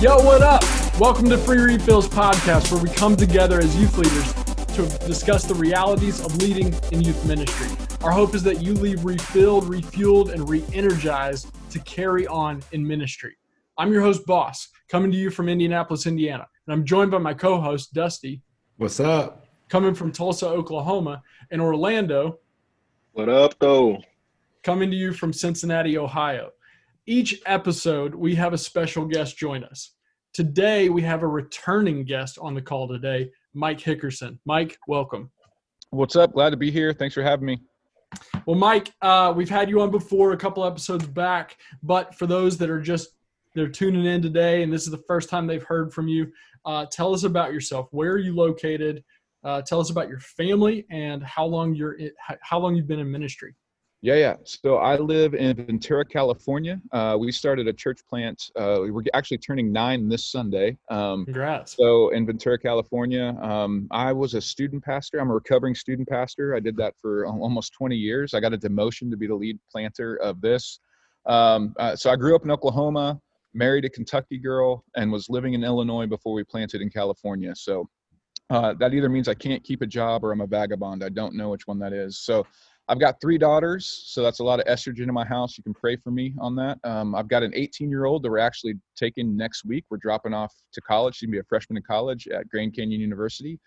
Yo, what up? Welcome to Free Refills Podcast, where we come together as youth leaders to discuss the realities of leading in youth ministry. Our hope is that you leave refilled, refueled, and re energized to carry on in ministry. I'm your host, Boss, coming to you from Indianapolis, Indiana. And I'm joined by my co host, Dusty. What's up? Coming from Tulsa, Oklahoma, and Orlando. What up, though? Coming to you from Cincinnati, Ohio. Each episode, we have a special guest join us. Today, we have a returning guest on the call today, Mike Hickerson. Mike, welcome. What's up? Glad to be here. Thanks for having me. Well, Mike, uh, we've had you on before a couple episodes back, but for those that are just they're tuning in today and this is the first time they've heard from you, uh, tell us about yourself. Where are you located? Uh, tell us about your family and how long you're how long you've been in ministry. Yeah, yeah. So I live in Ventura, California. Uh, we started a church plant. Uh, we were actually turning nine this Sunday. Um, Congrats. So in Ventura, California, um, I was a student pastor. I'm a recovering student pastor. I did that for almost 20 years. I got a demotion to be the lead planter of this. Um, uh, so I grew up in Oklahoma, married a Kentucky girl, and was living in Illinois before we planted in California. So uh, that either means I can't keep a job or I'm a vagabond. I don't know which one that is. So I've got three daughters, so that's a lot of estrogen in my house. You can pray for me on that. Um, I've got an 18 year old that we're actually taking next week. We're dropping off to college. She's gonna be a freshman in college at Grand Canyon University.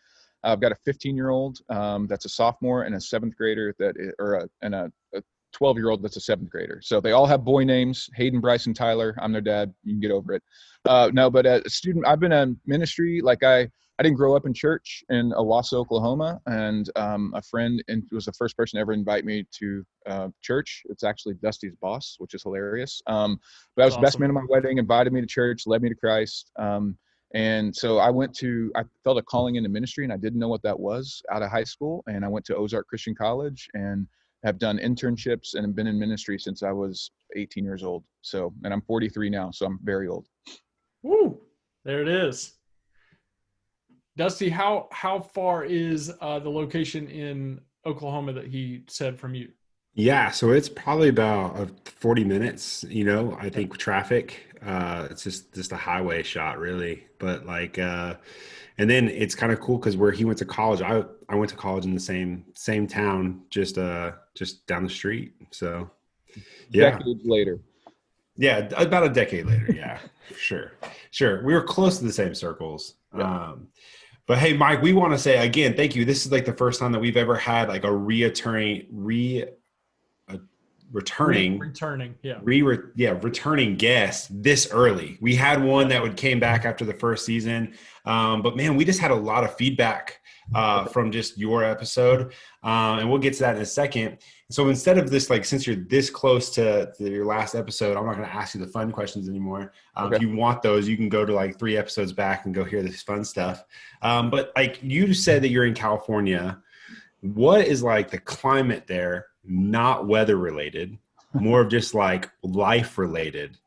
I've got a 15 year old um, that's a sophomore and a seventh grader that, or a, and a, a 12 year old that's a seventh grader. So they all have boy names Hayden, Bryson, Tyler. I'm their dad. You can get over it. Uh, no, but a student, I've been in ministry. Like I, I didn't grow up in church in Owasso, Oklahoma, and um, a friend and was the first person to ever invite me to uh, church. It's actually Dusty's boss, which is hilarious. Um, but I was awesome. best man at my wedding, invited me to church, led me to Christ. Um, and so I went to, I felt a calling into ministry, and I didn't know what that was out of high school. And I went to Ozark Christian College and have done internships and been in ministry since I was 18 years old. So, and I'm 43 now, so I'm very old. Woo! There it is. Dusty, how how far is uh, the location in Oklahoma that he said from you? Yeah, so it's probably about uh, 40 minutes, you know, I think traffic, uh, it's just, just a highway shot really. But like, uh, and then it's kind of cool cause where he went to college, I, I went to college in the same, same town, just, uh, just down the street. So yeah. Decades later. Yeah. About a decade later. Yeah, sure. Sure. We were close to the same circles. Yeah. Um, but hey, Mike, we want to say again, thank you. This is like the first time that we've ever had like a returning, re, a returning, re- returning, yeah, re, re, yeah, returning guest this early. We had one that would came back after the first season, um, but man, we just had a lot of feedback uh, from just your episode, uh, and we'll get to that in a second. So instead of this, like, since you're this close to, to your last episode, I'm not going to ask you the fun questions anymore. Um, okay. If you want those, you can go to like three episodes back and go hear this fun stuff. Um, but like you said that you're in California. What is like the climate there? Not weather related, more of just like life related.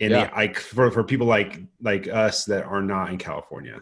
And yeah. like for, for people like like us that are not in California.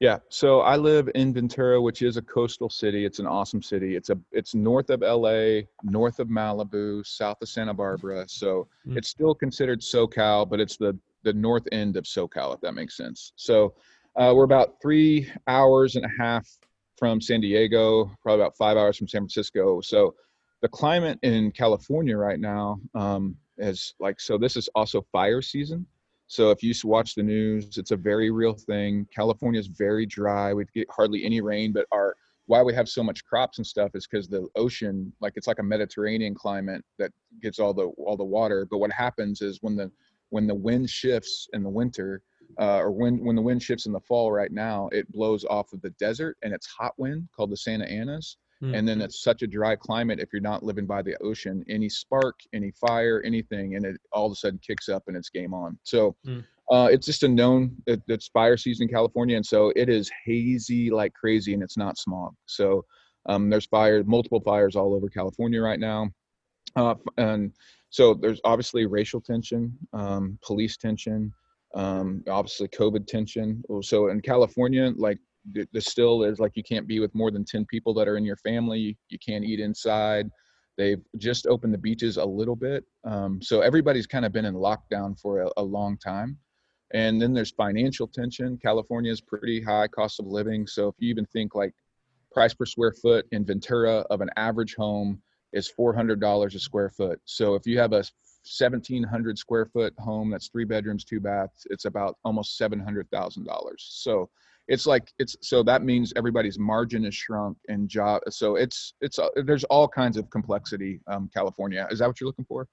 Yeah, so I live in Ventura, which is a coastal city. It's an awesome city. It's a it's north of LA, north of Malibu, south of Santa Barbara. So mm. it's still considered SoCal, but it's the the north end of SoCal, if that makes sense. So uh, we're about three hours and a half from San Diego, probably about five hours from San Francisco. So the climate in California right now um, is like so. This is also fire season. So if you watch the news, it's a very real thing. California is very dry. We get hardly any rain, but our why we have so much crops and stuff is because the ocean, like it's like a Mediterranean climate that gets all the all the water. But what happens is when the when the wind shifts in the winter, uh, or when when the wind shifts in the fall right now, it blows off of the desert and it's hot wind called the Santa Anas Mm-hmm. And then mm-hmm. it's such a dry climate if you're not living by the ocean, any spark, any fire, anything, and it all of a sudden kicks up and it's game on. So mm. uh, it's just a known it, it's fire season in California, and so it is hazy like crazy, and it's not smog. So um, there's fire, multiple fires all over California right now, uh, and so there's obviously racial tension, um, police tension, um, obviously COVID tension. So in California, like the, still is like you can't be with more than 10 people that are in your family you can't eat inside they've just opened the beaches a little bit um, so everybody's kind of been in lockdown for a, a long time And then there's financial tension. California is pretty high cost of living. So if you even think like price per square foot in Ventura of an average home is $400 a square foot. So if you have a 1700 square foot home that's three bedrooms, two baths, it's about almost $700,000. So it's like it's so that means everybody's margin is shrunk and job so it's it's uh, there's all kinds of complexity um california. Is that what you're looking for?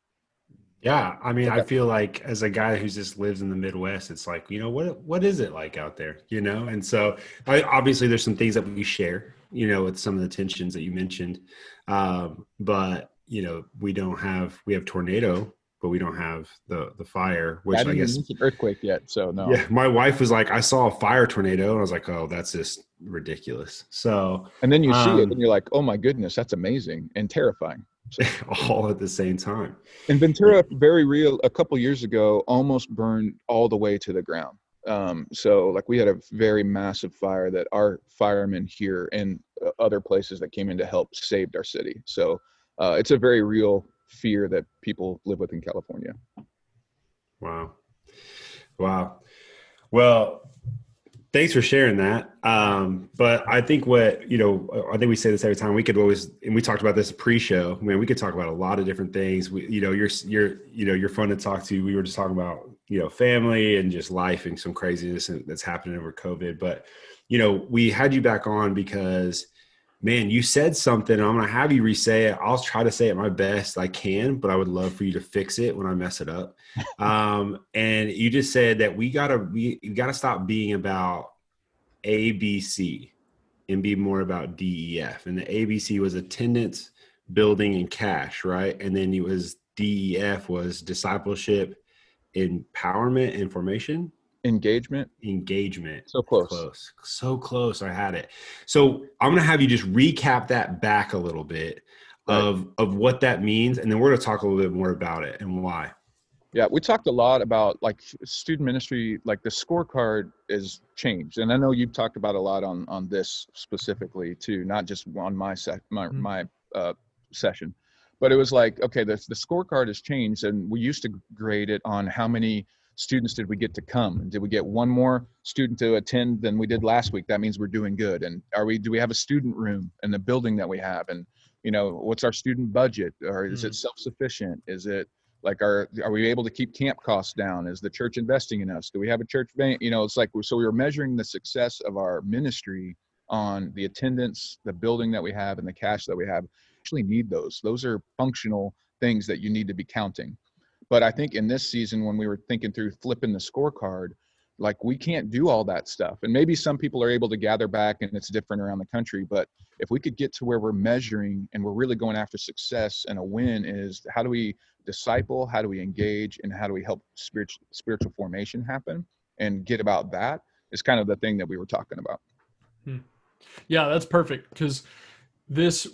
Yeah, I mean, I feel like as a guy who just lives in the Midwest, it's like you know what what is it like out there, you know? And so, I, obviously, there's some things that we share, you know, with some of the tensions that you mentioned, um, but you know, we don't have we have tornado, but we don't have the the fire, which I, I guess earthquake yet. So no. Yeah, my wife was like, I saw a fire tornado, and I was like, oh, that's just ridiculous. So, and then you um, see it, um, and you're like, oh my goodness, that's amazing and terrifying. all at the same time. And Ventura, very real, a couple years ago, almost burned all the way to the ground. Um, so, like, we had a very massive fire that our firemen here and uh, other places that came in to help saved our city. So, uh, it's a very real fear that people live with in California. Wow. Wow. Well, thanks for sharing that. Um, but I think what you know, I think we say this every time. We could always, and we talked about this pre-show. I mean, we could talk about a lot of different things. We, you know, you're you're you know you're fun to talk to. We were just talking about you know family and just life and some craziness that's happening over COVID. But you know, we had you back on because man, you said something. I'm gonna have you re-say it. I'll try to say it my best I can, but I would love for you to fix it when I mess it up. um, and you just said that we gotta we, we gotta stop being about ABC and be more about DEF. And the ABC was attendance, building, and cash, right? And then it was DEF was discipleship, empowerment, information engagement? Engagement. So close. Close. So close. I had it. So i'm gonna have you just recap that back a little bit right. of of what that means and then we're gonna talk a little bit more about it and why. Yeah we talked a lot about like student ministry like the scorecard is changed and i know you've talked about a lot on on this specifically too not just on my set my, mm-hmm. my uh, session. But it was like okay the, the scorecard has changed and we used to grade it on how many students did we get to come? Did we get one more student to attend than we did last week? That means we're doing good. And are we? Do we have a student room in the building that we have? And you know, what's our student budget? Or is mm. it self-sufficient? Is it like are are we able to keep camp costs down? Is the church investing in us? Do we have a church bank? You know, it's like so we were measuring the success of our ministry on the attendance, the building that we have, and the cash that we have. Actually, need those. Those are functional things that you need to be counting. But I think in this season, when we were thinking through flipping the scorecard, like we can't do all that stuff. And maybe some people are able to gather back and it's different around the country. But if we could get to where we're measuring and we're really going after success and a win is how do we disciple, how do we engage, and how do we help spiritual spiritual formation happen and get about that is kind of the thing that we were talking about. Hmm. Yeah, that's perfect because this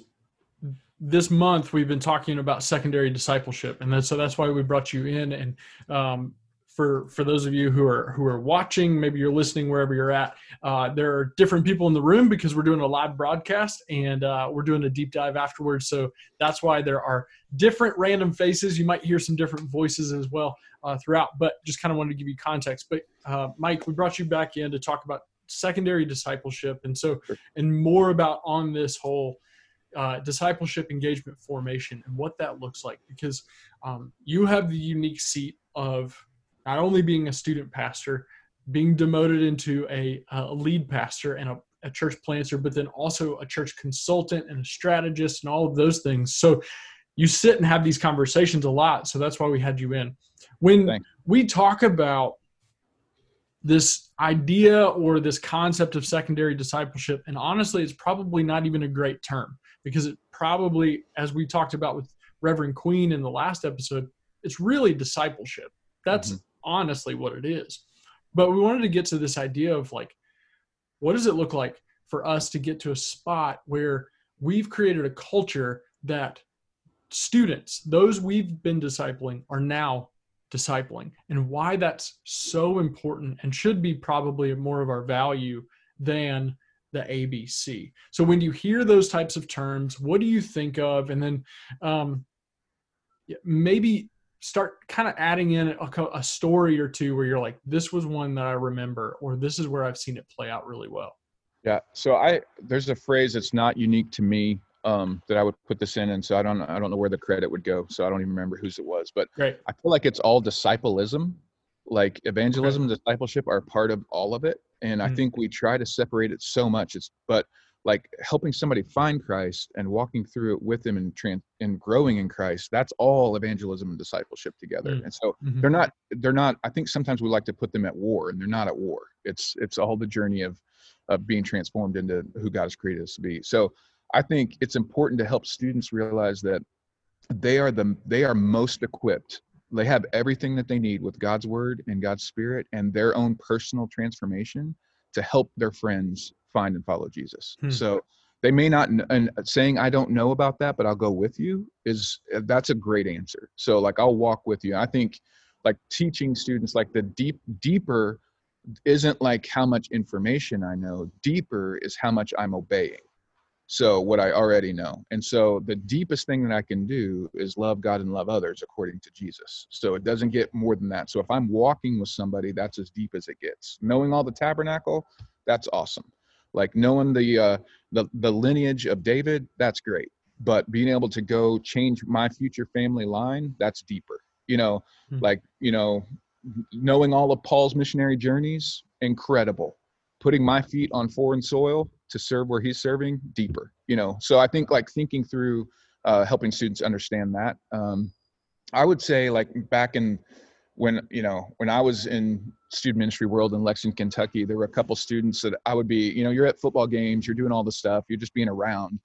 this month we've been talking about secondary discipleship. And that's, so that's why we brought you in. And um, for for those of you who are who are watching maybe you're listening wherever you're at uh, there are different people in the room because we're doing a live broadcast and uh, we're doing a deep dive afterwards. So that's why there are different random faces. You might hear some different voices as well uh, throughout but just kind of wanted to give you context. But uh, mike we brought you back in to talk about secondary discipleship and so and more about on this whole uh, discipleship engagement formation and what that looks like. Because um, you have the unique seat of not only being a student pastor being demoted into a, a lead pastor and a, a, church planter but then also a church consultant and a strategist and all of those things. So you sit and have these conversations a lot. So that's why we had you in. When Thanks. we talk about this idea or this concept of secondary discipleship and honestly it's probably not even a great term because it probably, as we talked about with Reverend Queen in the last episode, it's really discipleship. That's mm-hmm. honestly what it is. But we wanted to get to this idea of like, what does it look like for us to get to a spot where we've created a culture that students, those we've been discipling, are now discipling, and why that's so important and should be probably more of our value than the ABC. So when you hear those types of terms, what do you think of? And then um, maybe start kind of adding in a, a story or two where you're like, this was one that I remember, or this is where I've seen it play out really well. Yeah. So I there's a phrase that's not unique to me um, that I would put this in, and so I don't I don't know where the credit would go, so I don't even remember whose it was, but Great. I feel like it's all discipleism, like evangelism, and discipleship are part of all of it, and I Mhm. think we try to separate it so much. It's but like helping somebody find Christ and walking through it with them and trans and growing in Christ. That's all evangelism and discipleship together, Mm. and so Mhm. they're not they're not. I think sometimes we like to put them at war, and they're not at war. It's it's all the journey of of being transformed into who God has created us to be. So I think it's important to help students realize that they are the they are most equipped. They have everything that they need with God's word and God's spirit and their own personal transformation to help their friends find and follow Jesus. Hmm. So they may not and saying I don't know about that but I'll go with you is that's a great answer. So like I'll walk with you. I think like teaching students like the deep deeper isn't like how much information I know. Deeper is how much I'm obeying. So what I already know. And so the deepest thing that I can do is love God and love others according to Jesus. So it doesn't get more than that. So if I'm walking with somebody, that's as deep as it gets. Knowing all the tabernacle, that's awesome. Like knowing the uh the, the lineage of David, that's great. But being able to go change my future family line, that's deeper. You know, Hmm. like, you know, knowing all of Paul's missionary journeys, incredible. Putting my feet on foreign soil to serve where he's serving, deeper. You know, so I think like thinking through uh, helping students understand that. Um, I would say like back in when you know when I was in student ministry world in Lexington, Kentucky, there were a couple students that I would be. You know, you're at football games, you're doing all the stuff, you're just being around,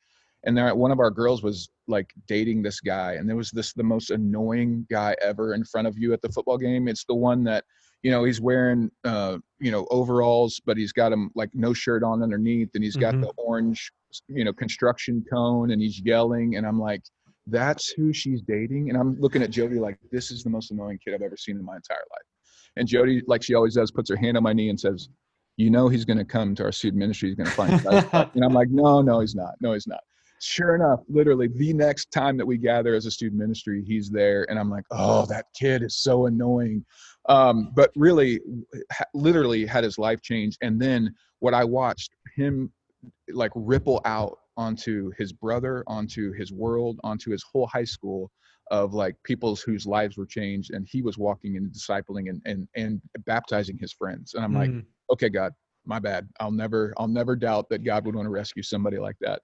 and there one of our girls was like dating this guy and there was this the most annoying guy ever in front of you at the football game it's the one that you know he's wearing uh you know overalls but he's got him like no shirt on underneath and he's got Mhm. the orange you know construction cone and he's yelling and i'm like that's who she's dating and i'm looking at jody like this is the most annoying kid i've ever seen in my entire life and jody like she always does puts her hand on my knee and says you know he's going to come to our student ministry he's going to find Christ." and i'm like no no he's not no he's not sure enough, literally the next time that we gather as a student ministry, he's there, and I'm like, oh, that kid is so annoying. Um, but really, ha- literally had his life changed. And then what I watched him like ripple out onto his brother, onto his world, onto his whole high school of like people's whose lives were changed, and he was walking and discipling and and and baptizing his friends. And I'm like, Mm. okay, God, my bad. I'll never, I'll never doubt that God would want to rescue somebody like that.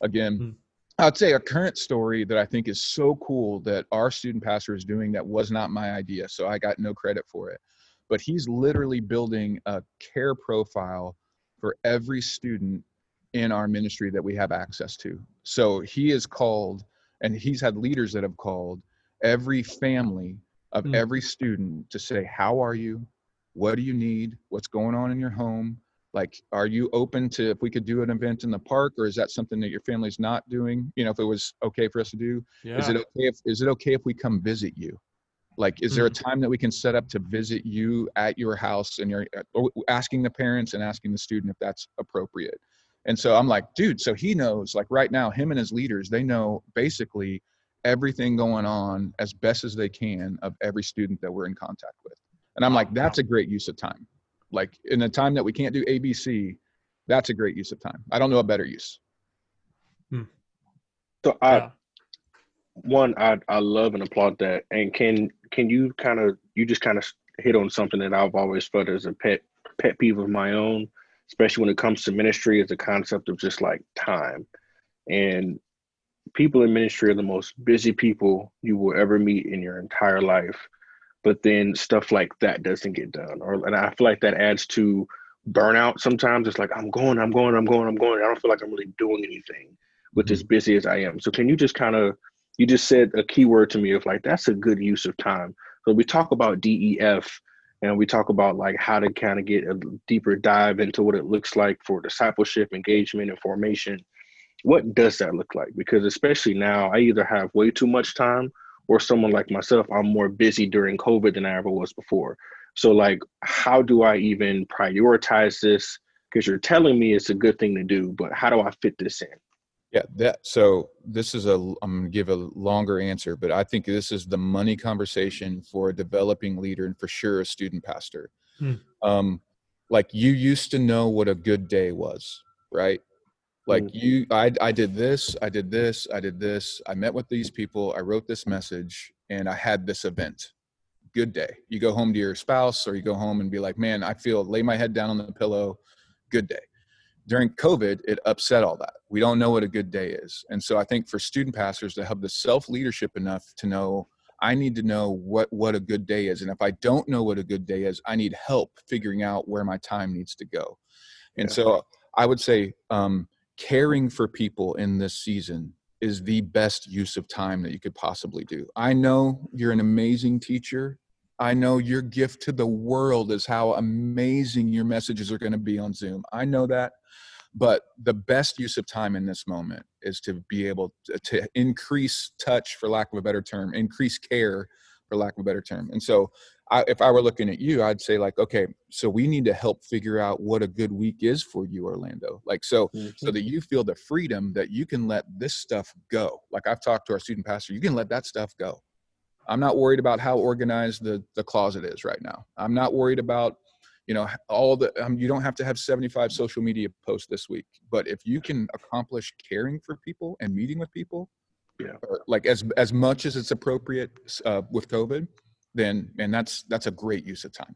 Again, Hmm. I'd say a current story that I think is so cool that our student pastor is doing that was not my idea, so I got no credit for it. But he's literally building a care profile for every student in our ministry that we have access to. So he is called, and he's had leaders that have called every family of Hmm. every student to say, How are you? What do you need? What's going on in your home? Like, are you open to if we could do an event in the park, or is that something that your family's not doing? You know, if it was okay for us to do, Yeah. is it okay if is it okay if we come visit you? Like, is there a mm. time that we can set up to visit you at your house and you're uh, asking the parents and asking the student if that's appropriate? And so I'm like, dude, so he knows, like right now, him and his leaders, they know basically everything going on as best as they can of every student that we're in contact with. And I'm like, that's a great use of time. Like in a time that we can't do ABC, that's a great use of time. I don't know a better use. Hmm. So I yeah. one I I love and applaud that. And can can you kind of you just kind of hit on something that I've always felt as a pet pet peeve of my own, especially when it comes to ministry, is the concept of just like time. And people in ministry are the most busy people you will ever meet in your entire life. But then stuff like that doesn't get done. Or and I feel like that adds to burnout sometimes. It's like I'm going, I'm going, I'm going, I'm going. I don't feel like I'm really doing anything with as mm-hmm. busy as I am. So can you just kind of you just said a key word to me of like that's a good use of time. So we talk about DEF and we talk about like how to kind of get a deeper dive into what it looks like for discipleship, engagement, and formation. What does that look like? Because especially now, I either have way too much time or someone like myself, I'm more busy during COVID than I ever was before. So like how do I even prioritize this? Because you're telling me it's a good thing to do, but how do I fit this in? Yeah, that so this is a I'm going to give a longer answer, but I think this is the money conversation for a developing leader and for sure a student pastor. Hmm. Um, like you used to know what a good day was, right? Like mm-hmm. you, I, I did this, I did this, I did this. I met with these people, I wrote this message, and I had this event. Good day. You go home to your spouse, or you go home and be like, man, I feel lay my head down on the pillow. Good day during COVID, it upset all that. We don't know what a good day is. And so I think for student pastors to have the self leadership enough to know, I need to know what, what a good day is. And if I don't know what a good day is, I need help figuring out where my time needs to go. And yeah. so I would say um, caring for people in this season is the best use of time that you could possibly do. I know you're an amazing teacher. I know your gift to the world is how amazing your messages are going to be on Zoom. I know that. But the best use of time in this moment is to be able to, to increase touch, for lack of a better term, increase care, for lack of a better term. And so, I, if I were looking at you, I'd say like, okay, so we need to help figure out what a good week is for you, Orlando. Like, so mm-hmm. so that you feel the freedom that you can let this stuff go. Like I've talked to our student pastor, you can let that stuff go. I'm not worried about how organized the the closet is right now. I'm not worried about you know all the um, you don't have to have 75 social media posts this week but if you can accomplish caring for people and meeting with people yeah. like as as much as it's appropriate uh, with covid then and that's that's a great use of time.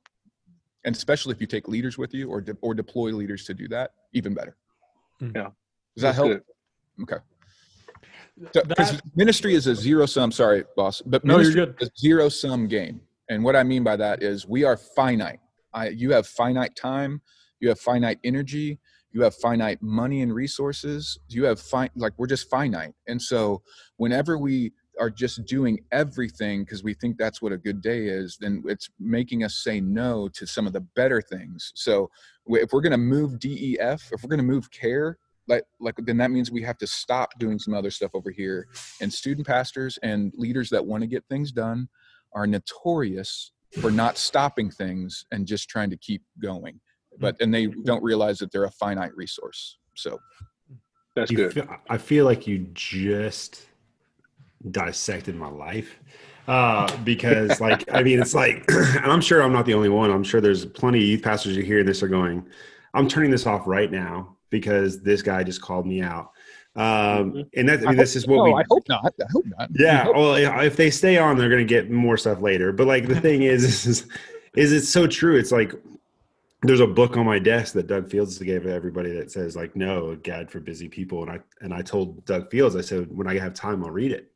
And especially if you take leaders with you or de- or deploy leaders to do that even better. Hmm. yeah. Does that help? good. okay. Because so, ministry is a zero sum sorry boss but no, you're good. is a zero sum game. And what i mean by that is we are finite. I, you have finite time, you have finite energy, you have finite money and resources. You have fine, like we're just finite. And so whenever we are just doing everything because we think that's what a good day is, then it's making us say no to some of the better things. So if we're going to move DEF, if we're going to move care, like, like then that means we have to stop doing some other stuff over here. And student pastors and leaders that want to get things done are notorious for not stopping things and just trying to keep going but and they don't realize that they're a finite resource so that's good feel, i feel like you just dissected my life uh, because like i mean it's like and i'm sure i'm not the only one i'm sure there's plenty of youth pastors who hear this are going i'm turning this off right now because this guy just called me out um, mm-hmm. and that, I mean, this is what no, we. I hope not. I hope not. Yeah. Hope well, if they stay on, they're going to get more stuff later. But like the thing is, is, is it's so true. It's like there's a book on my desk that Doug Fields gave to everybody that says like, no, a guide for busy people. And I and I told Doug Fields, I said, when I have time, I'll read it.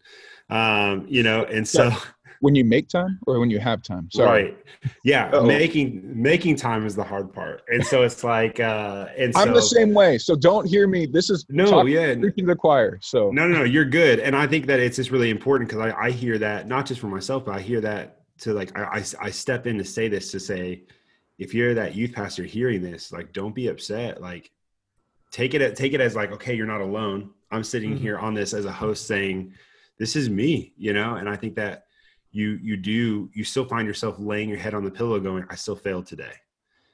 Um, you know, and so. When you make time or when you have time Sorry. right yeah Uh-oh. making making time is the hard part and so it's like uh and so, i'm the same way so don't hear me this is no yeah preaching the choir so no no no you're good and i think that it's just really important because I, I hear that not just for myself but i hear that to like I, I i step in to say this to say if you're that youth pastor hearing this like don't be upset. Like take it take it as like okay you're not alone. I'm sitting mm-hmm. here on this as a host saying this is me you know? And i think that you you do you still find yourself laying your head on the pillow going i still failed today.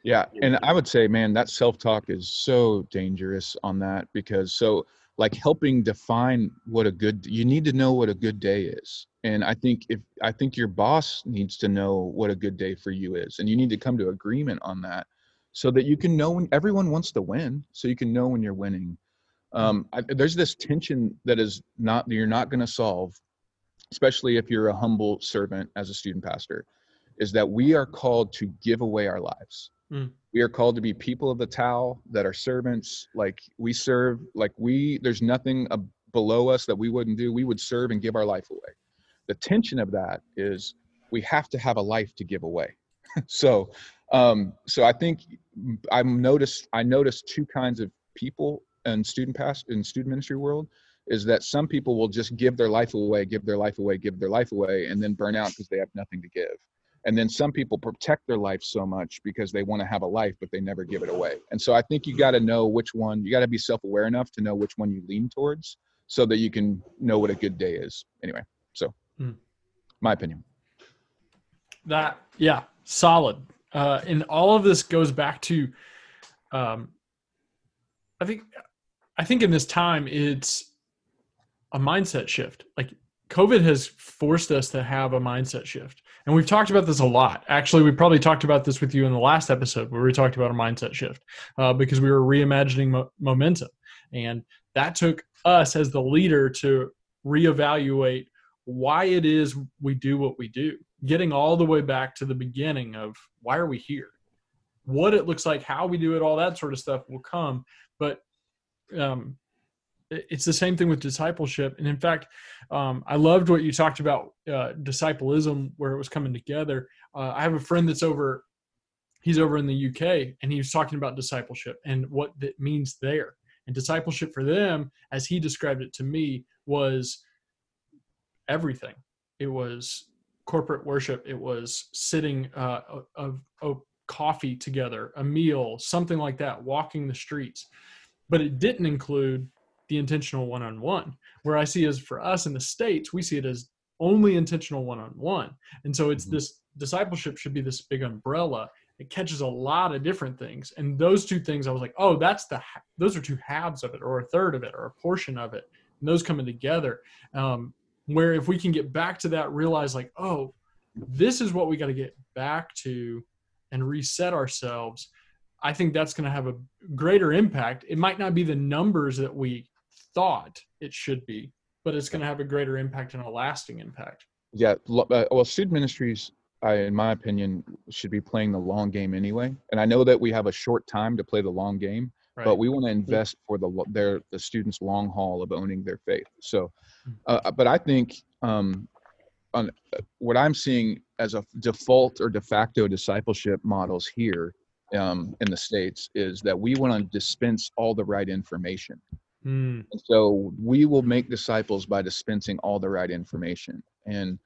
Yeah and i would say man that self-talk is so dangerous on that because so like helping define what a good you need to know what a good day is and i think if i think your boss needs to know what a good day for you is and you need to come to agreement on that so that you can know when everyone wants to win so you can know when you're winning um, I, there's this tension that is not that you're not going to solve especially if you're a humble servant as a student pastor, is that we are called to give away our lives. Mm. We are called to be people of the towel that are servants. Like we serve, like we, there's nothing below us that we wouldn't do. We would serve and give our life away. The tension of that is we have to have a life to give away. so, um, so I think I've noticed, I noticed two kinds of people in student past in student ministry world is that some people will just give their life away, give their life away, give their life away, and then burn out because they have nothing to give. And then some people protect their life so much because they want to have a life, but they never give it away. And so I think you got to know which one, you got to be self aware enough to know which one you lean towards so that you can know what a good day is. Anyway, mm. my opinion. That, yeah, solid. Uh, and all of this goes back to, um, I think, I think in this time it's a mindset shift. Like COVID has forced us to have a mindset shift. And we've talked about this a lot. Actually, we probably talked about this with you in the last episode where we talked about a mindset shift uh, because we were reimagining mo- momentum. And that took us as the leader to reevaluate why it is we do what we do, getting all the way back to the beginning of why are we here? What it looks like, how we do it, all that sort of stuff will come. But um, it's the same thing with discipleship. And in fact, um, I loved what you talked about uh, discipleism, where it was coming together. Uh, I have a friend that's over, he's over in the UK, and he was talking about discipleship and what that means there. And discipleship for them, as he described it to me, was everything. It was corporate worship. It was sitting uh, of, of coffee together, a meal, something like that, walking the streets. But it didn't include the intentional one-on-one where i see as for us in the states we see it as only intentional one-on-one and so it's mm-hmm. this discipleship should be this big umbrella it catches a lot of different things and those two things i was like oh that's the those are two halves of it or a third of it or a portion of it and those coming together um, where if we can get back to that realize like oh this is what we got to get back to and reset ourselves i think that's going to have a greater impact it might not be the numbers that we thought it should be, but it's going to have a greater impact and a lasting impact. Yeah. Uh, well, student ministries, I, in my opinion, should be playing the long game anyway. And I know that we have a short time to play the long game, right. but we want to invest for the their the students' long haul of owning their faith. So, hmm. uh, but I think um, on uh, what I'm seeing as a default or de facto discipleship models here um, in the states is that we want to dispense all the right information. Mm. So we will make disciples by dispensing all the right information. And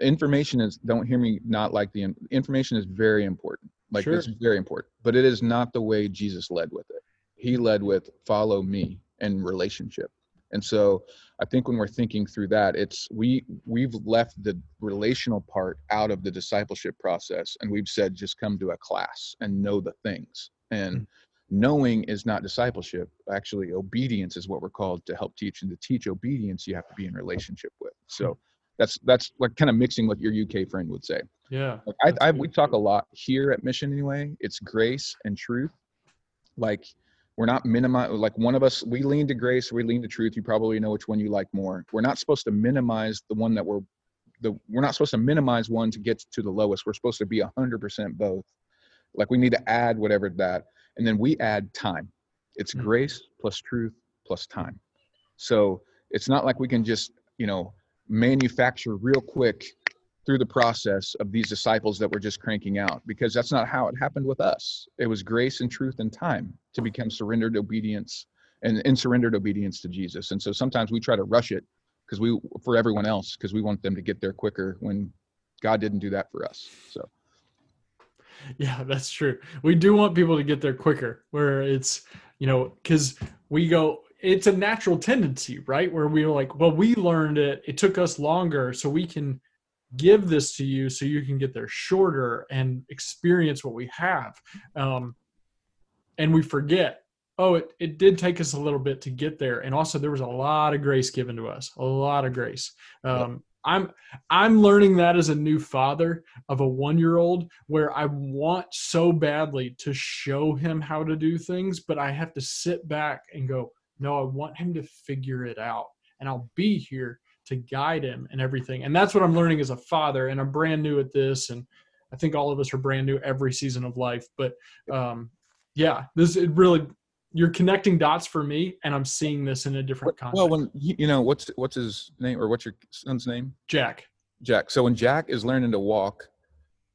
information is, don't hear me not like the information is very important. Like sure. it's very important, but it is not the way Jesus led with it. He led with follow me and relationship. And so I think when we're thinking through that, it's we we've left the relational part out of the discipleship process and we've said just come to a class and know the things. And mm knowing is not discipleship. Actually obedience is what we're called to help teach and to teach obedience you have to be in relationship with. So that's that's like kind of mixing what your uk friend would say. Yeah like I, I we talk a lot here at mission anyway. It's grace and truth. Like we're not minimize like one of us we lean to grace we lean to truth you probably know which one you like more. We're not supposed to minimize the one that we're the we're not supposed to minimize one to get to the lowest. We're supposed to be 100% both. Like we need to add whatever that and then we add time. It's mm-hmm. grace plus truth plus time. So it's not like we can just you know manufacture real quick through the process of these disciples that we're just cranking out because that's not how it happened with us. It was grace and truth and time to become surrendered obedience and, in surrendered obedience to jesus and so sometimes we try to rush it because we for everyone else because we want them to get there quicker when god didn't do that for us so yeah, that's true. We do want people to get there quicker, where it's, you know, because we go, it's a natural tendency, right? Where we are like, well, we learned it. It took us longer, so we can give this to you so you can get there shorter and experience what we have. Um, and we forget, oh, it, it did take us a little bit to get there. And also, there was a lot of grace given to us, a lot of grace. Um, I'm I'm learning that as a new father of a 1-year-old where I want so badly to show him how to do things but I have to sit back and go no I want him to figure it out. And I'll be here to guide him and everything. And that's what I'm learning as a father. And I'm brand new at this. And I think all of us are brand new every season of life. But um yeah this it really you're connecting dots for me and i'm seeing this in a different context well when you know what's what's his name or what's your son's name? Jack. Jack. So when jack is learning to walk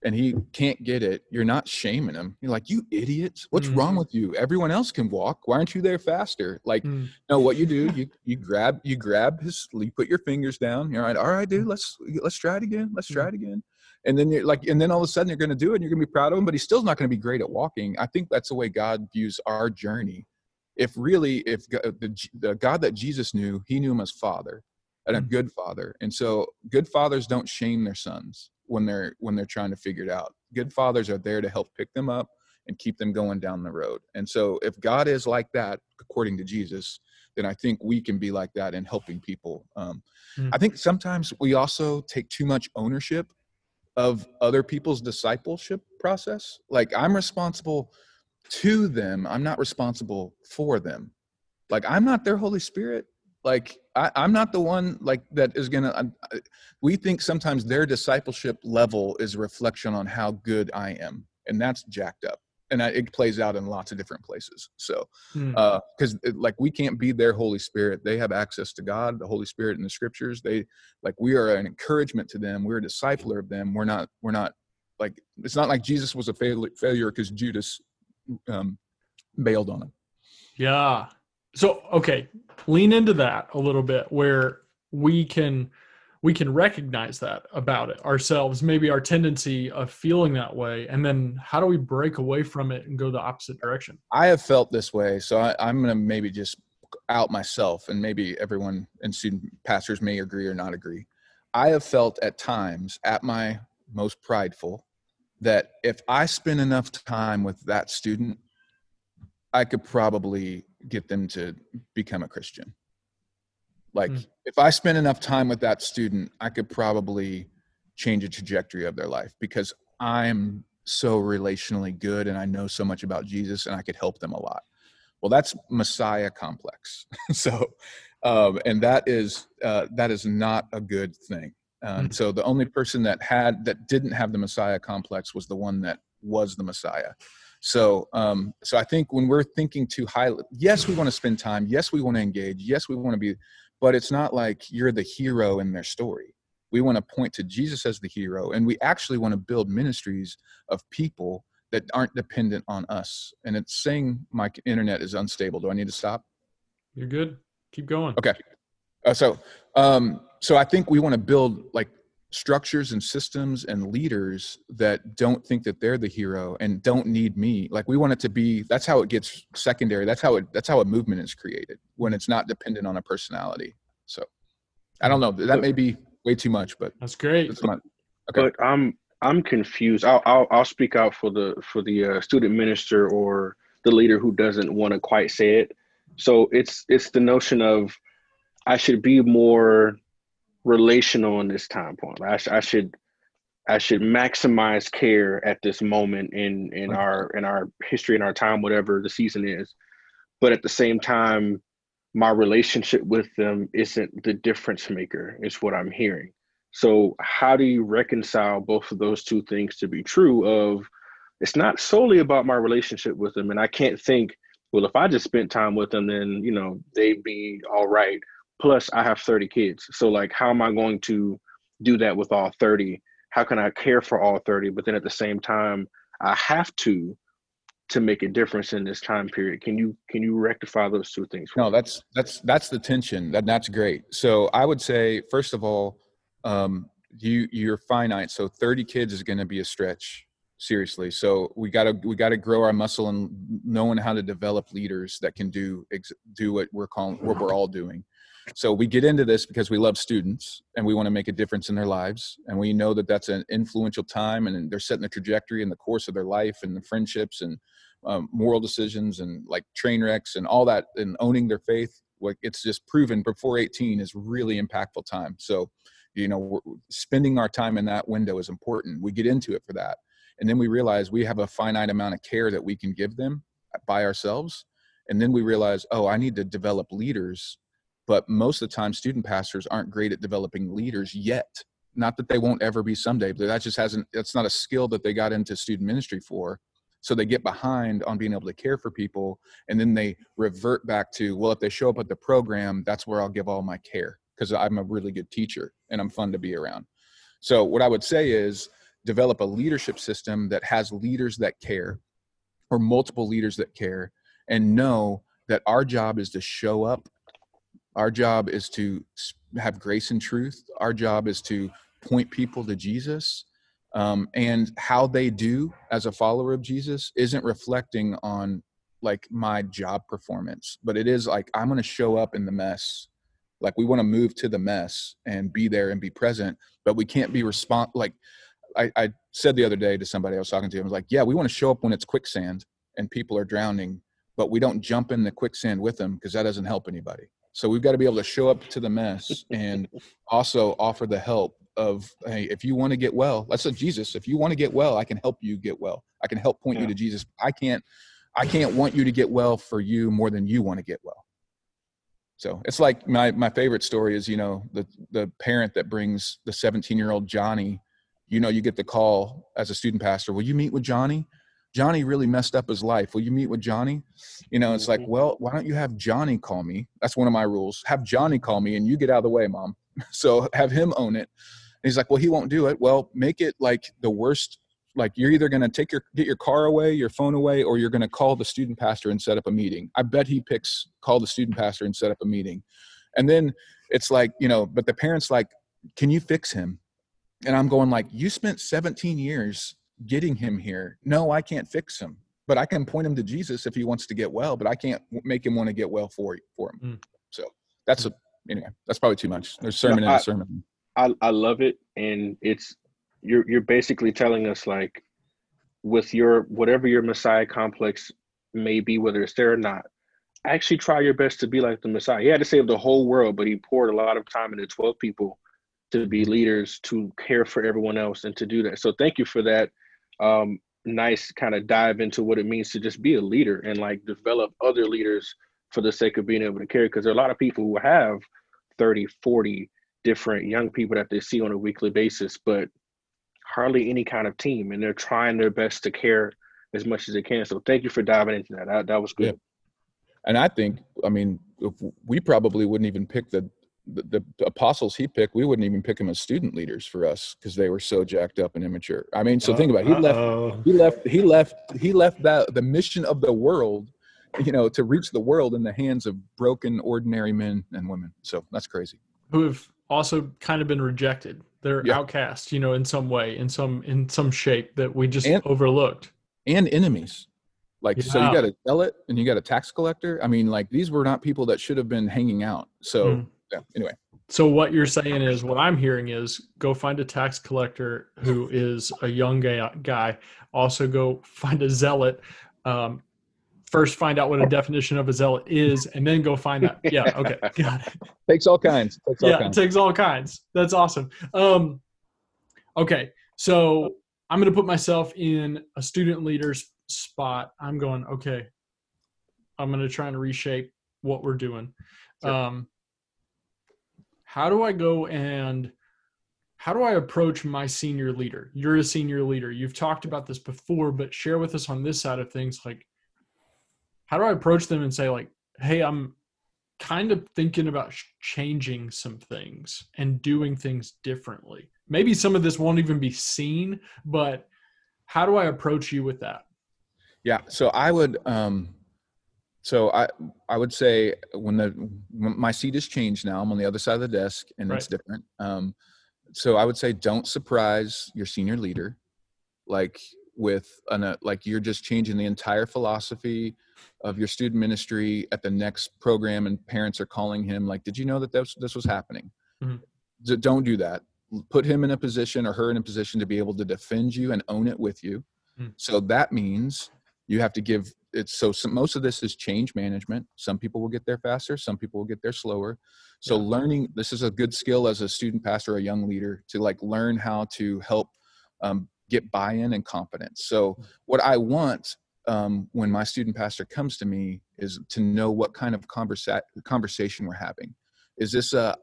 and he can't get it you're not shaming him. You're like you idiots. What's mm. wrong with you? Everyone else can walk. Why aren't you there faster? Like mm. no what you do you you grab you grab his you put your fingers down. You're right all right dude let's let's try it again let's try mm. it again and then you're like and then all of a sudden you're going to do it and you're going to be proud of him but he's still not going to be great at walking i think that's the way god views our journey if really if the, the god that jesus knew he knew him as father and a mm-hmm. good father and so good fathers don't shame their sons when they're when they're trying to figure it out good fathers are there to help pick them up and keep them going down the road and so if god is like that according to jesus then I think we can be like that in helping people. Um, Mm. I think sometimes we also take too much ownership of other people's discipleship process. Like I'm responsible to them, I'm not responsible for them. Like I'm not their Holy Spirit. Like I, I'm not the one like that is gonna. I, we think sometimes their discipleship level is a reflection on how good I am, and that's jacked up. And I, it plays out in lots of different places. So Hmm. because like we can't be their holy spirit they have access to god the holy spirit in the scriptures they like we are an encouragement to them we're a discipler of them we're not we're not like it's not like jesus was a fail- failure because judas um bailed on him Yeah. So okay, lean into that a little bit where we can we can recognize that about it ourselves, maybe our tendency of feeling that way, and then how do we break away from it and go the opposite direction? i have felt this way so I, i'm gonna maybe just out myself and maybe everyone and student pastors may agree or not agree i have felt at times at my most prideful that if i spend enough time with that student i could probably get them to become a christian like Mm. if i spend enough time with that student i could probably change the trajectory of their life because i'm so relationally good and i know so much about jesus and i could help them a lot well that's messiah complex so um, and that is uh, that is not a good thing um, Mhm. so the only person that had that didn't have the messiah complex was the one that was the messiah so um, so i think when we're thinking too high yes we want to spend time yes we want to engage yes we want to be but it's not like you're the hero in their story we want to point to jesus as the hero and we actually want to build ministries of people that aren't dependent on us and it's saying my internet is unstable do i need to stop You're good. Keep going. Okay. Uh, so, um, so I think we want to build like structures and systems and leaders that don't think that they're the hero and don't need me. Like we want it to be. That's how it gets secondary. That's how it. That's how a movement is created when it's not dependent on a personality. So, I don't know. That may be way too much, but That's great. that's my. Okay. But I'm I'm confused. I'll I'll, I'll speak out for the for the uh, student minister or the leader who doesn't want to quite say it. So it's it's the notion of I should be more relational in this time point. I, sh- I should I should maximize care at this moment in in our in our history in our time whatever the season is. But at the same time my relationship with them isn't the difference maker is what I'm hearing. So how do you reconcile both of those two things to be true of it's not solely about my relationship with them and I can't think well if I just spent time with them then you know they'd be all right plus I have 30 kids. So like how am I going to do that with all 30? How can I care for all 30 but then at the same time I have to to make a difference in this time period. Can you can you rectify those two things? No, me? that's that's that's the tension. That that's great. So I would say first of all, um, you you're finite. So 30 kids is going to be a stretch. Seriously. So we gotta we gotta grow our muscle and knowing how to develop leaders that can do ex- do what we're calling what we're all doing. So we get into this because we love students and we want to make a difference in their lives, and we know that that's an influential time, and they're setting the trajectory in the course of their life and the friendships and um, moral decisions and like train wrecks and all that and owning their faith. Like it's just proven before 18 is really impactful time. So you know spending our time in that window is important. We get into it for that. And then we realize we have a finite amount of care that we can give them by ourselves. And then we realize oh i need to develop leaders but most of the time student pastors aren't great at developing leaders yet. Not that they won't ever be someday but that just hasn't that's not a skill that they got into student ministry for. So they get behind on being able to care for people and then they revert back to well if they show up at the program that's where i'll give all my care because i'm a really good teacher and i'm fun to be around. So what i would say is develop a leadership system that has leaders that care or multiple leaders that care and know that our job is to show up our job is to have grace and truth our job is to point people to jesus um, and how they do as a follower of jesus isn't reflecting on like my job performance but it is like i'm going to show up in the mess like we want to move to the mess and be there and be present but we can't be respond like I, I said the other day to somebody i was talking to i was like yeah we want to show up when it's quicksand and people are drowning but we don't jump in the quicksand with them because that doesn't help anybody. So we've got to be able to show up to the mess and also offer the help of hey, if you want to get well, let's say Jesus, if you want to get well, I can help you get well. I can help point yeah. you to Jesus. I can't I can't want you to get well for you more than you want to get well. So it's like my my favorite story is you know the the parent that brings the 17 year old Johnny, you know you get the call as a student pastor. Will you meet with Johnny? Johnny really messed up his life. Will you meet with Johnny? You know, it's like, mm-hmm. well, why don't you have Johnny call me? That's one of my rules. Have Johnny call me and you get out of the way, mom. So have him own it. And he's like, well, he won't do it. Well, make it like the worst. Like you're either going to take your get your car away, your phone away, or you're going to call the student pastor and set up a meeting. I bet he picks call the student pastor and set up a meeting. And then it's like, you know, but the parents like, can you fix him? And I'm going like, you spent 17 years getting him here. No, I can't fix him, but I can point him to Jesus if he wants to get well, but I can't make him want to get well for for him. Mm. So that's a anyway, that's probably too much. There's sermon no, I, in the sermon. I, I love it. And it's you're you're basically telling us like with your whatever your Messiah complex may be, whether it's there or not, actually try your best to be like the Messiah. He had to save the whole world, but he poured a lot of time into 12 people to be leaders, to care for everyone else, and to do that. So thank you for that um, nice kind of dive into what it means to just be a leader and like develop other leaders for the sake of being able to carry. Because there are a lot of people who have 30, 40 different young people that they see on a weekly basis, but hardly any kind of team. And they're trying their best to care as much as they can. So thank you for diving into that. That, that was good. Yeah. And I think, I mean, we probably wouldn't even pick the the, the, apostles he picked, we wouldn't even pick him as student leaders for us because they were so jacked up and immature. I mean, so uh, think about it. he uh-oh. left he left he left he left that the mission of the world, you know, to reach the world in the hands of broken ordinary men and women. So that's crazy. Who have also kind of been rejected. They're yeah. outcast, you know, in some way, in some in some shape that we just and, overlooked. And enemies. Like yeah. so you got a zealot and you got a tax collector. I mean, like these were not people that should have been hanging out. So mm yeah, anyway. So what you're saying is what I'm hearing is go find a tax collector who is a young guy. Also go find a zealot. Um, first find out what a definition of a zealot is and then go find out. Yeah. Okay. Got it. Takes all kinds. Takes all yeah. Kinds. Takes all kinds. That's awesome. Um, okay. So I'm going to put myself in a student leader's spot. I'm going, okay, I'm going to try and reshape what we're doing. Sure. Um, how do I go and how do I approach my senior leader? You're a senior leader. You've talked about this before, but share with us on this side of things like how do I approach them and say like, "Hey, I'm kind of thinking about changing some things and doing things differently." Maybe some of this won't even be seen, but how do I approach you with that? Yeah, so I would um so I I would say when the when my seat has changed now, I'm on the other side of the desk and right. it's different. Um, so I would say don't surprise your senior leader, like with an uh, like you're just changing the entire philosophy of your student ministry at the next program, and parents are calling him like, "Did you know that this this was happening?" Mm-hmm. Don't do that. Put him in a position or her in a position to be able to defend you and own it with you. Mm-hmm. So that means you have to give it's so some, most of this is change management. Some people will get there faster some people will get there slower. So yeah. learning this is a good skill as a student pastor a young leader to like learn how to help um, get buy-in and confidence. So what i want um, when my student pastor comes to me is to know what kind of conversa- conversation we're having. Is this a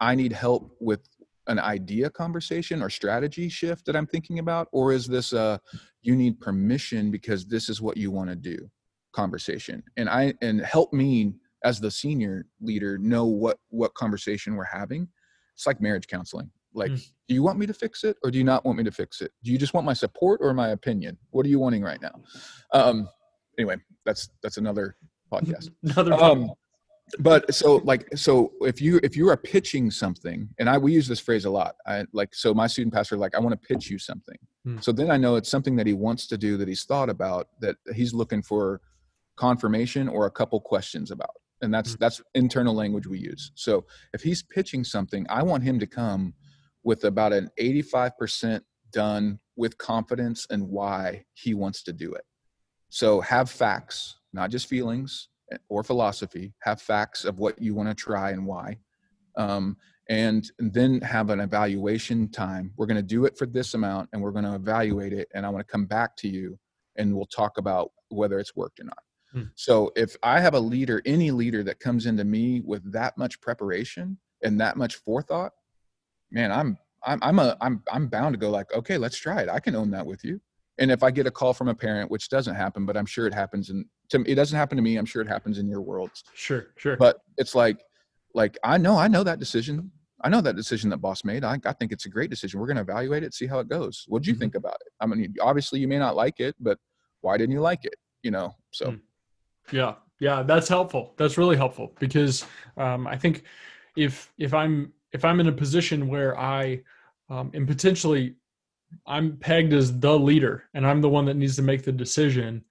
i need help with an idea conversation or strategy shift that i'm thinking about? Or is this a you need permission because this is what you want to do conversation? And i and help me as the senior leader know what what conversation we're having. It's like marriage counseling. Like mm. do you want me to fix it or do you not want me to fix it? Do you just want my support or my opinion? What are you wanting right now? Um anyway that's that's another podcast. Another podcast. um but so like so if you if you are pitching something and i we use this phrase a lot i like so my student pastor like i want to pitch you something hmm. so then i know it's something that he wants to do that he's thought about that he's looking for confirmation or a couple questions about and that's hmm. that's internal language we use so if he's pitching something i want him to come with about an 85% done with confidence and why he wants to do it so have facts not just feelings or philosophy. Have facts of what you want to try and why. Um, and then have an evaluation time. We're going to do it for this amount and we're going to evaluate it. And I want to come back to you and we'll talk about whether it's worked or not. Hmm. So if I have a leader, any leader that comes into me with that much preparation and that much forethought, man, I'm I'm I'm a I'm I'm bound to go like, okay, let's try it. I can own that with you. And if I get a call from a parent, which doesn't happen, but I'm sure it happens, and to me it doesn't happen to me. I'm sure it happens in your worlds. Sure, sure. But it's like, like I know, I know that decision. I know that decision that boss made. I, I think it's a great decision. We're going to evaluate it, see how it goes. What do you mm-hmm. think about it? I mean, obviously you may not like it, but why didn't you like it? You know, so. Mm. Yeah, yeah, that's helpful. That's really helpful because um, I think if if I'm if I'm in a position where I um, am potentially I'm pegged as the leader and I'm the one that needs to make the decision,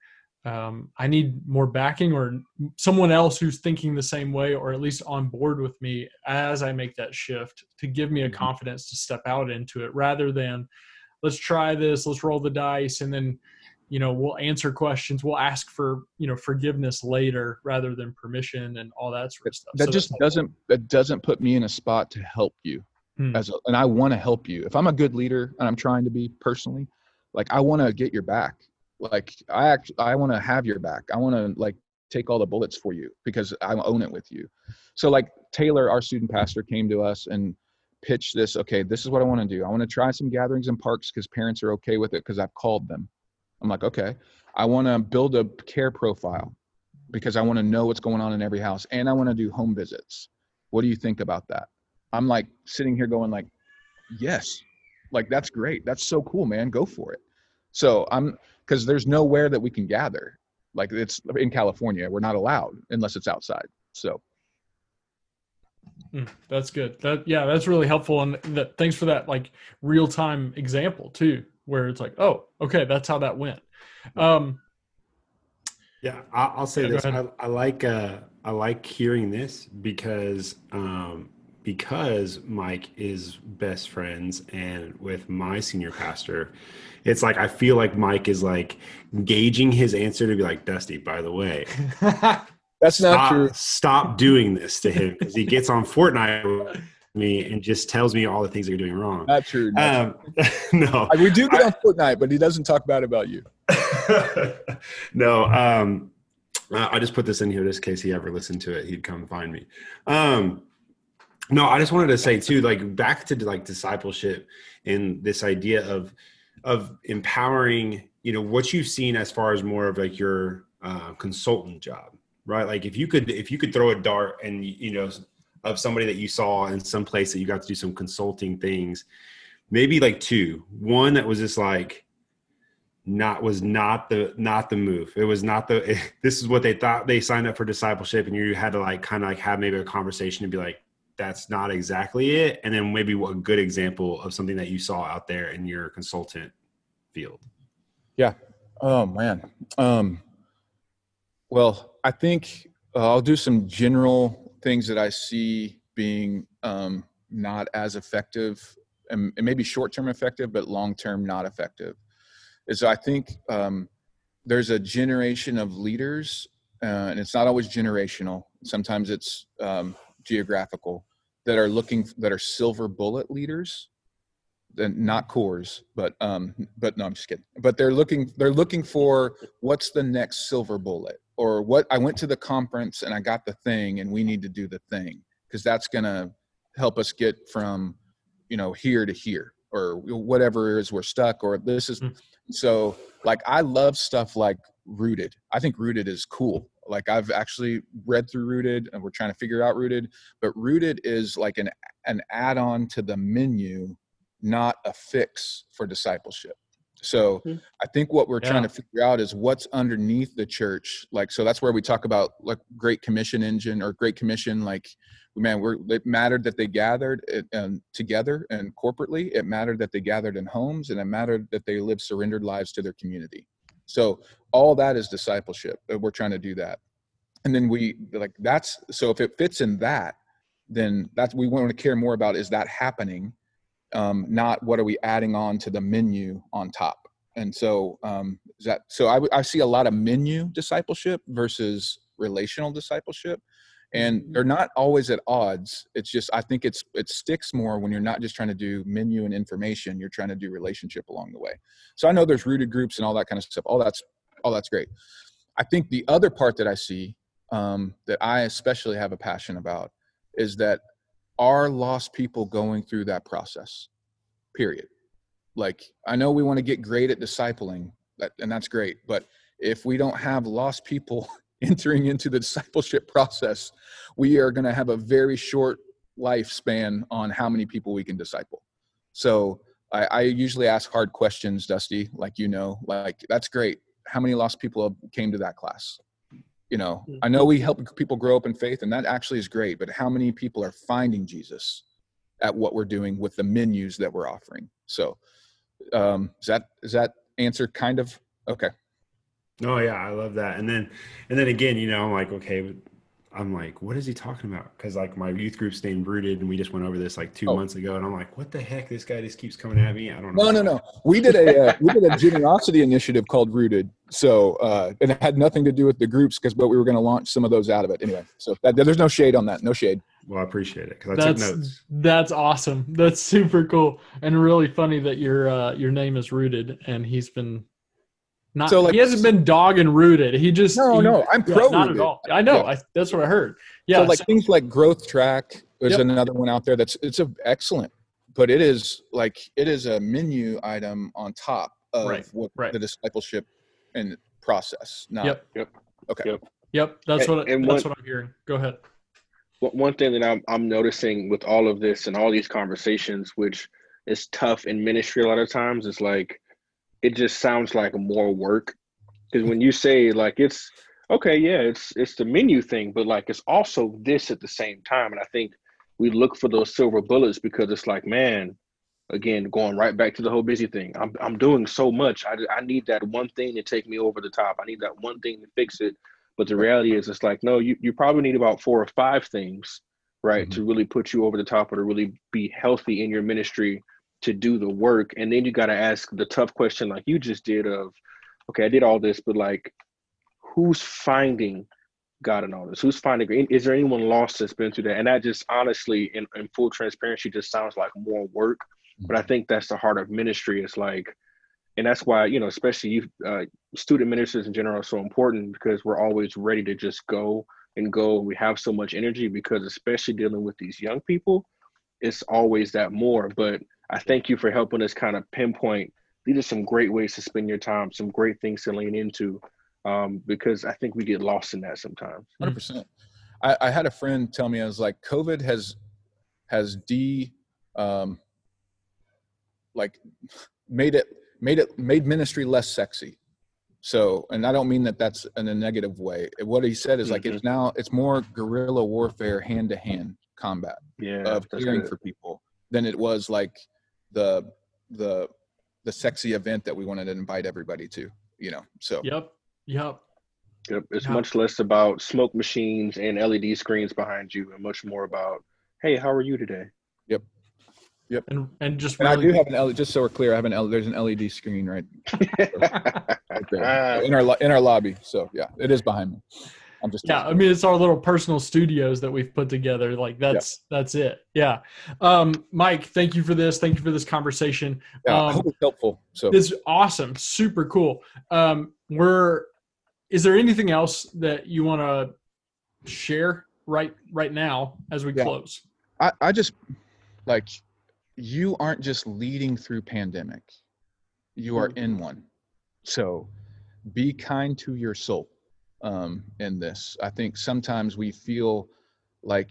um, I need more backing or someone else who's thinking the same way or at least on board with me as I make that shift to give me a mm-hmm. confidence to step out into it rather than let's try this, let's roll the dice, and then you know we'll answer questions, we'll ask for you know forgiveness later rather than permission and all that sort of stuff. That so just doesn't that doesn't put me in a spot to help you hmm. as a, and I want to help you. If I'm a good leader and I'm trying to be personally, like I want to get your back. Like i actually i want to have your back. I want to like take all the bullets for you because i own it with you. So like taylor our student pastor came to us and pitched this okay this is what i want to do. I want to try some gatherings in parks because parents are okay with it because i've called them. I'm like okay. I want to build a care profile because i want to know what's going on in every house and i want to do home visits. What do you think about that i'm like sitting here going like yes like that's great that's so cool man go for it so i'm because there's nowhere that we can gather. Like it's in California, we're not allowed unless it's outside. So mm, that's good. That yeah, that's really helpful. And that thanks for that like real time example too, where it's like, oh, okay, that's how that went. Um, yeah, I'll, say yeah, this. I, I, like uh, I like hearing this because um, because Mike is best friends and with my senior pastor, it's like I feel like Mike is like gauging his answer to be like, Dusty, by the way. That's stop, not true. Stop doing this to him because he gets on Fortnite with me and just tells me all the things that you're doing wrong. Not true. Not um, no. we do get on Fortnite, but he doesn't talk bad about you. no. Um, I just put this in here just in case he ever listened to it. He'd come find me. Um, no i just wanted to say too like back to like discipleship and this idea of of empowering you know what you've seen as far as more of like your uh, consultant job right? Like if you could if you could throw a dart and you know of somebody that you saw in some place that you got to do some consulting things maybe like two. One that was just like not was not the not the move. It was not the this is what they thought they signed up for discipleship and you had to like kind of like have maybe a conversation and be like that's not exactly it. And then maybe a good example of something that you saw out there in your consultant field. Yeah. Oh man. Um well i think uh, i'll do some general things that i see being um not as effective and, and maybe short term effective but long term not effective. Is i think um there's a generation of leaders uh, and it's not always generational. Sometimes it's um, geographical that are looking that are silver bullet leaders and not cores but um but no i'm just kidding. But they're looking they're looking for what's the next silver bullet? Or what i went to the conference and i got the thing and we need to do the thing because that's going to help us get from you know here to here or whatever it is we're stuck or this is mm. so like i love stuff like rooted. I think rooted is cool like I've actually read through Rooted and we're trying to figure out Rooted, but Rooted is like an an add-on to the menu, not a fix for discipleship. So mm-hmm. I think what we're yeah. trying to figure out is what's underneath the church. Like, so that's where we talk about like Great Commission engine or Great Commission. Like, man, we're it mattered that they gathered it, um, together and corporately. It mattered that they gathered in homes, and it mattered that they lived surrendered lives to their community. So all that is discipleship. We're trying to do that. And then we like that's so if it fits in that, then that's we want to care more about is that happening, um, not what are we adding on to the menu on top. And so um, Is that so? I, I see a lot of menu discipleship versus relational discipleship, and Mm-hmm. they're not always at odds. It's just I think it's it sticks more when you're not just trying to do menu and information. You're trying to do relationship along the way. So I know there's rooted groups and all that kind of stuff. All that's all that's great. I think the other part that I see um, that I especially have a passion about is that are lost people going through that process? Period. Like I know we want to get great at discipling, that, and that's great. But if we don't have lost people entering into the discipleship process, we are going to have a very short lifespan on how many people we can disciple. So I, I usually ask hard questions, Dusty, like you know, like that's great. How many lost people came to that class? You know, I know we help people grow up in faith, and that actually is great. But how many people are finding Jesus at what we're doing with the menus that we're offering? So, um, is that is that answer kind of okay? Oh yeah, I love that. And then, and then again, you know, I'm like, okay, I'm like, what is he talking about? Because like my youth group's named Rooted, and we just went over this like two Oh. months ago, and I'm like, what the heck? This guy just keeps coming at me. I don't know. No, no, no. We did a uh, we did a generosity initiative called Rooted. So uh, and it had nothing to do with the groups because but we were going to launch some of those out of it anyway. So that, there's no shade on that. No shade. Well, I appreciate it because I took That's notes. that's awesome. That's super cool and really funny that your uh, your name is rooted and he's been not. So, like- he hasn't been dog and rooted. He just No, he- no. I'm yeah, pro not at all. I know. Yeah. I, that's what I heard. Yeah, so like so- things like growth track is Yep. another one out there that's it's a excellent but it is like it is a menu item on top of Right, what right. the discipleship and process not Yep. Yep. okay Yep. Yep, that's And- what and that's what- what I'm hearing. Go ahead. One- one thing that I'm I'm noticing with all of this and all these conversations, which is tough in ministry a lot of times, is like it just sounds like more work. Because when you say like it's okay, yeah, it's it's the menu thing, but like it's also this at the same time. And I think we look for those silver bullets because it's like, man, again, going right back to the whole busy thing. I'm I'm doing so much. I I need that one thing to take me over the top. I need that one thing to fix it. But the reality is, it's like, no, you, you probably need about four or five things, right, mm-hmm. to really put you over the top or to really be healthy in your ministry to do the work. And then you got to ask the tough question, like you just did, of, okay, I did all this, but like, who's finding God in all this? Who's finding? Is there anyone lost that's been through that? And that just honestly, in, in full transparency, just sounds like more work. But I think that's the heart of ministry. It's like, and that's why you know, especially you, uh, student ministers in general, are so important because we're always ready to just go and go. We have so much energy because, especially dealing with these young people, it's always that more. But I thank you for helping us kind of pinpoint. These are some great ways to spend your time, some great things to lean into, um, because I think we get lost in that sometimes. Hundred percent. I, I had a friend tell me I was like, COVID has has de um, like made it made it made ministry less sexy. So, and I don't mean that that's in a negative way. What he said is like it's now it's more guerrilla warfare, hand to hand combat Yeah, of caring good. for people than it was like the the the sexy event that we wanted to invite everybody to. You know, so Yep. Yep. Yep. It's Yeah. much less about smoke machines and LED screens behind you, and much more about, hey, how are you today? Yep yep and and just and I do have an L. Just so we're clear, I have an L. There's an LED screen right right there in our in our lobby. So yeah, it is behind me. I'm just yeah i mean it's our little personal studios that we've put together. Like that's that's it. Yeah. Um mike thank you for this. Thank you for this conversation. Yeah, I um, hope it's helpful. So. this is awesome. Super cool. Um we're is there anything else that you want to share right right now as we Yeah. close? I, I just like you aren't just leading through pandemic. You are in one. So be kind to your soul um in this. I think sometimes we feel like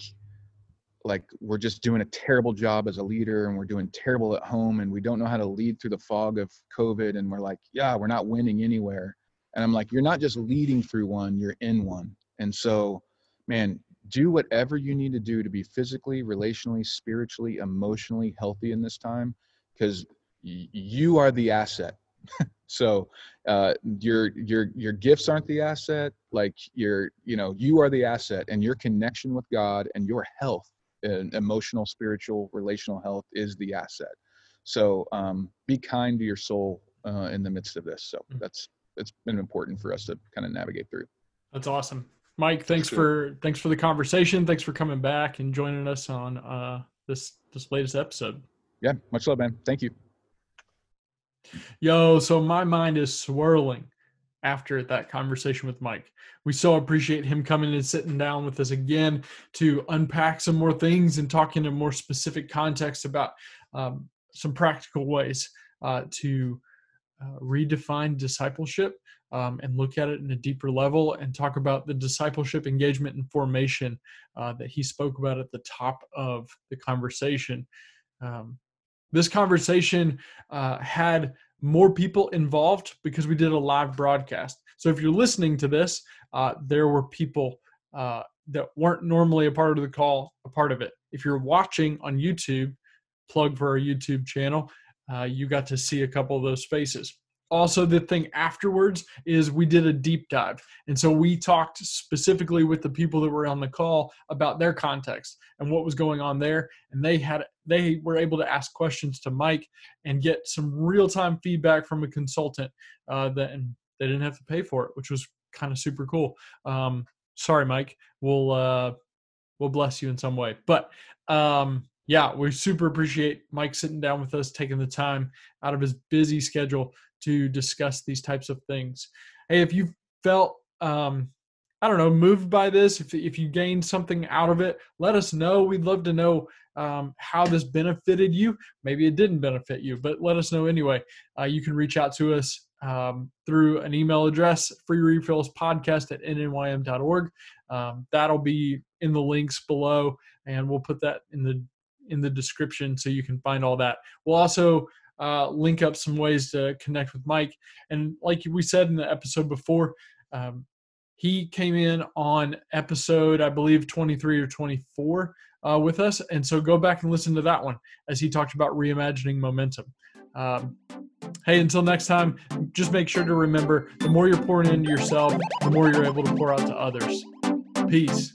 like we're just doing a terrible job as a leader and we're doing terrible at home and we don't know how to lead through the fog of covid and we're like yeah we're not winning anywhere. And i'm like you're not just leading through one you're in one. And so man do whatever you need to do to be physically relationally spiritually emotionally healthy in this time because y- you are the asset so uh your your your gifts aren't the asset like your you know you are the asset and your connection with god and your health and emotional spiritual relational health is the asset so um be kind to your soul uh in the midst of this so Mm. that's it's been important for us to kind of navigate through. That's awesome. Mike, thanks for thanks for the conversation. Thanks for coming back and joining us on uh, this this latest episode. Yeah, much love, man. Thank you. Yo, so my mind is swirling after that conversation with Mike. We so appreciate him coming and sitting down with us again to unpack some more things and talk in a more specific context about um, some practical ways uh, to uh, redefine discipleship um, and look at it in a deeper level and talk about the discipleship engagement and formation uh, that he spoke about at the top of the conversation. Um, this conversation uh, had more people involved because we did a live broadcast. So if you're listening to this, uh, there were people uh, that weren't normally a part of the call, a part of it. If you're watching on YouTube, plug for our YouTube channel, uh, you got to see a couple of those faces also the thing afterwards is we did a deep dive. And so we talked specifically with the people that were on the call about their context and what was going on there. And they had they were able to ask questions to mike and get some real-time feedback from a consultant uh, that and they didn't have to pay for it which was kind of super cool. Um, sorry mike. We'll uh, we'll bless you in some way. But um, yeah, we super appreciate Mike sitting down with us, taking the time out of his busy schedule to discuss these types of things. Hey, if you felt, um, I don't know, moved by this, if, if you gained something out of it, let us know. We'd love to know um, how this benefited you. Maybe it didn't benefit you, but let us know anyway. Uh, you can reach out to us um, through an email address, free refills podcast at nnym.org. Um, that'll be in the links below, and we'll put that in the in the description so you can find all that. We'll also uh, link up some ways to connect with Mike. And like we said in the episode before, um, he came in on episode, I believe, 23 or 24 uh, with us. And so go back and listen to that one as he talked about reimagining momentum. Um, hey, until next time, just make sure to remember the more you're pouring into yourself, the more you're able to pour out to others. Peace.